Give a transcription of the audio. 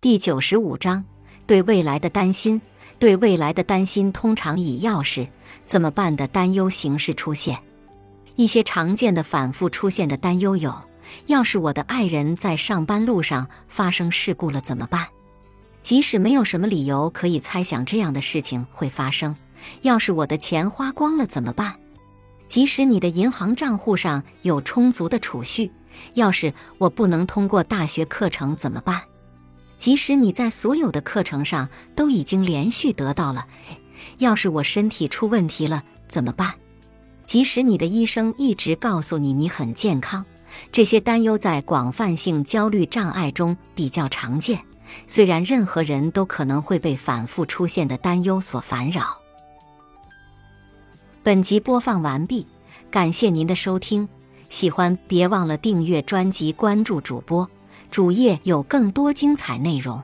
第九十五章对未来的担心。对未来的担心通常以“要是怎么办”的担忧形式出现。一些常见的、反复出现的担忧有：要是我的爱人在上班路上发生事故了怎么办？即使没有什么理由可以猜想这样的事情会发生，要是我的钱花光了怎么办？即使你的银行账户上有充足的储蓄，要是我不能通过大学课程怎么办？即使你在所有的课程上都已经连续得到了，要是我身体出问题了怎么办？即使你的医生一直告诉你你很健康，这些担忧在广泛性焦虑障碍中比较常见。虽然任何人都可能会被反复出现的担忧所烦扰。本集播放完毕，感谢您的收听。喜欢别忘了订阅专辑，关注主播。主页有更多精彩内容。